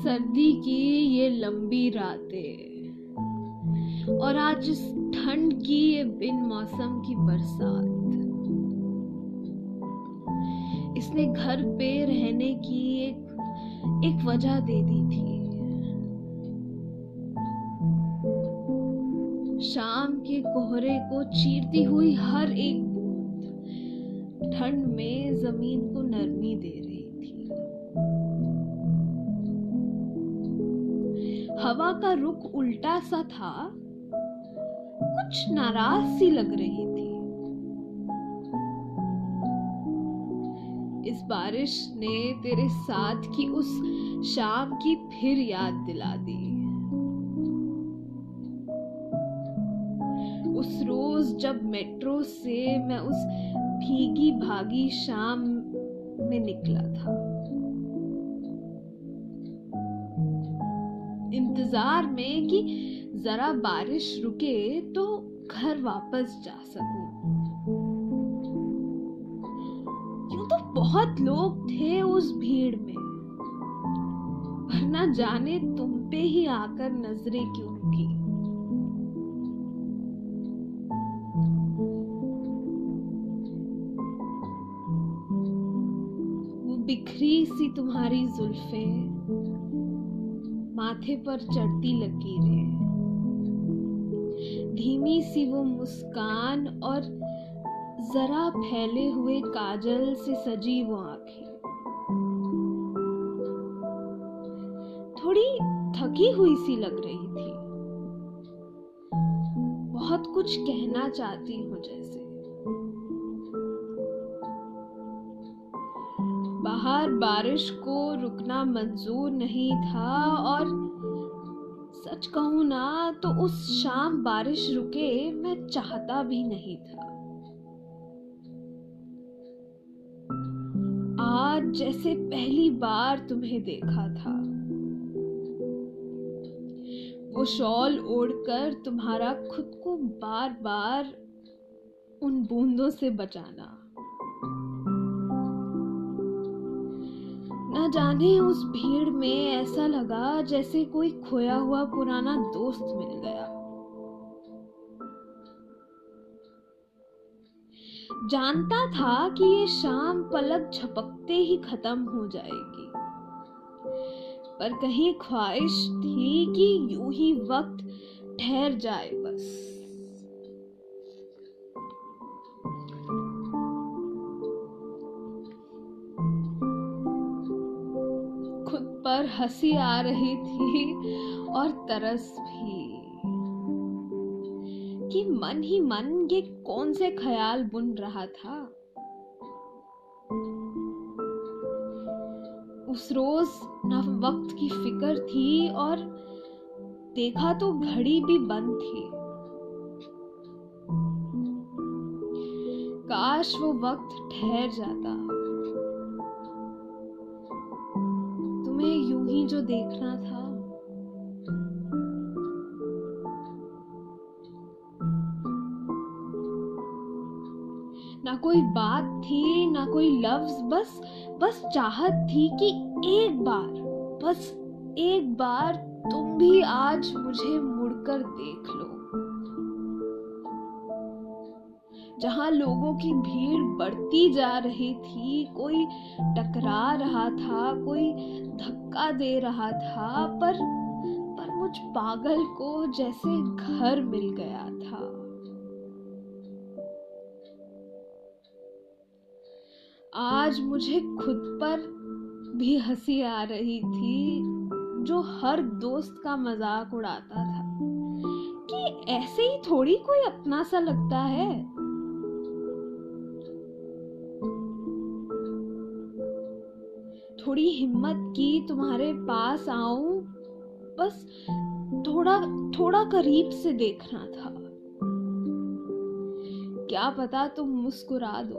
सर्दी की ये लंबी रातें और आज इस ठंड की ये बिन मौसम की बरसात। इसने घर पे रहने की एक एक वजह दे दी थी। शाम के कोहरे को चीरती हुई हर एक बूंद ठंड में ज़मीन को नरमी दे रही हवा का रुख उल्टा सा था। कुछ नाराज़ सी लग रही थी। इस बारिश ने तेरे साथ की उस शाम की फिर याद दिला दी। उस रोज जब मेट्रो से मैं उस भीगी भागी शाम में निकला था। इंतज़ार में कि जरा बारिश रुके तो घर वापस जा सकूँ। यूँ तो बहुत लोग थे उस भीड़ में। पर न जाने तुम पे ही आकर नज़रें क्यों रुकी। वो बिखरी सी तुम्हारी जुल्फे माथे पर चढ़ती लकीरें। धीमी सी वो मुस्कान और जरा फैले हुए काजल से सजी वो आँखें। थोड़ी थकी हुई सी लग रही थी। बहुत कुछ कहना चाहती हूँ जैसे। बाहर बारिश को रुकना मंजूर नहीं था और सच कहूँ ना तो उस शाम बारिश रुके मैं चाहता भी नहीं था। आज जैसे पहली बार तुम्हें देखा था। वो शॉल ओढ़कर तुम्हारा खुद को बार बार उन बूंदों से बचाना। जाने उस भीड़ में ऐसा लगा जैसे कोई खोया हुआ पुराना दोस्त मिल गया। जानता था कि ये शाम पलक झपकते ही खत्म हो जाएगी। पर कहीं ख्वाहिश थी कि यूँ ही वक्त ठहर जाए बस। पर हँसी आ रही थी और तरस भी। कि मन ही मन ये कौन से ख्याल बुन रहा था? उस रोज न वक्त की फ़िक्र थी और देखा तो घड़ी भी बंद थी। काश वो वक्त ठहर जाता। देखना था। ना कोई बात थी, ना कोई लफ्ज, बस बस चाहत थी कि एक बार, बस एक बार तुम भी आज मुझे मुड़कर देख लो। जहाँ लोगों की भीड़ बढ़ती जा रही थी, कोई टकरा रहा था, कोई धक्का दे रहा था, पर पर मुझ पागल को जैसे घर मिल गया था। आज मुझे खुद पर भी हँसी आ रही थी, जो हर दोस्त का मज़ाक उड़ाता था। कि ऐसे ही थोड़ी कोई अपना सा लगता है? थोड़ी हिम्मत की, तुम्हारे पास आऊँ। बस थोड़ा थोड़ा करीब से देखना था। क्या पता तुम मुस्कुरा दो।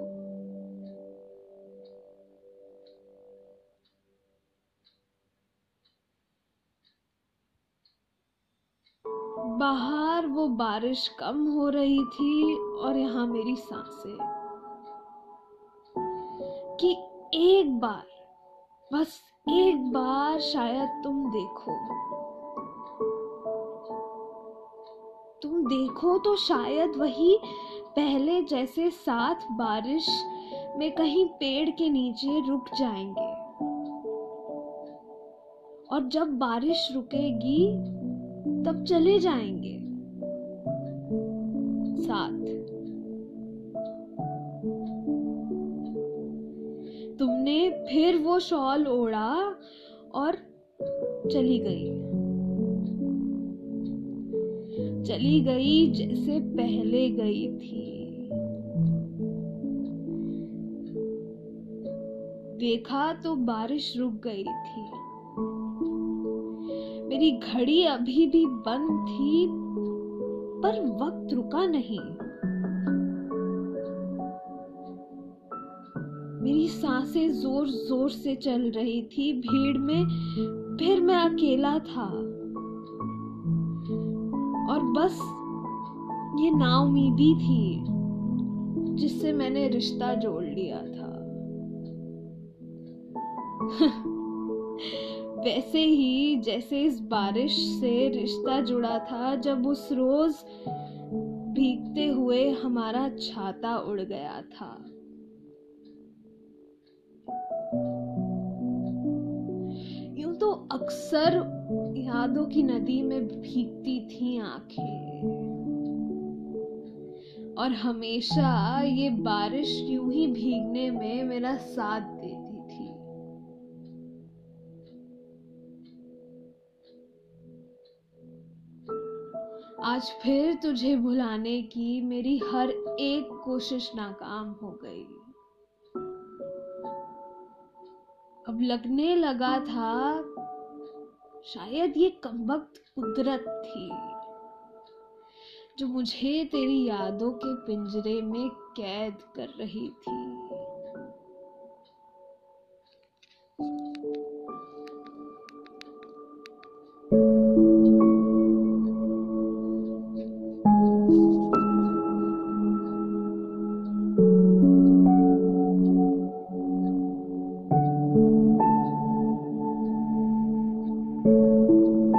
बाहर वो बारिश कम हो रही थी और यहाँ मेरी साँसें। कि एक बार बस एक बार शायद तुम देखो। तुम देखो तो शायद वही पहले जैसे साथ बारिश में कहीं पेड़ के नीचे रुक जाएँगे। और जब बारिश रुकेगी, तब चले जाएँगे। साथ। फिर वो शॉल ओढ़ा और चली गई। चली गई जैसे पहले गई थी। देखा तो बारिश रुक गई थी। मेरी घड़ी अभी भी बंद थी, पर वक्त रुका नहीं। मेरी साँसें ज़ोर ज़ोर से चल रही थी भीड़ में, फिर मैं अकेला था। और बस ये नाउमीदी थी, जिससे मैंने रिश्ता जोड़ लिया था। वैसे ही जैसे इस बारिश से रिश्ता जुड़ा था, जब उस रोज भीगते हुए हमारा छाता उड़ गया था। अक्सर यादों की नदी में भीगती थी आँखें। और हमेशा ये बारिश यूँ ही भीगने में मेरा साथ देती थी। आज फिर तुझे भुलाने की मेरी हर एक कोशिश नाकाम हो गई। अब लगने लगा था शायद ये कमबख्त कुदरत थी, जो मुझे तेरी यादों के पिंजरे में कैद कर रही थी।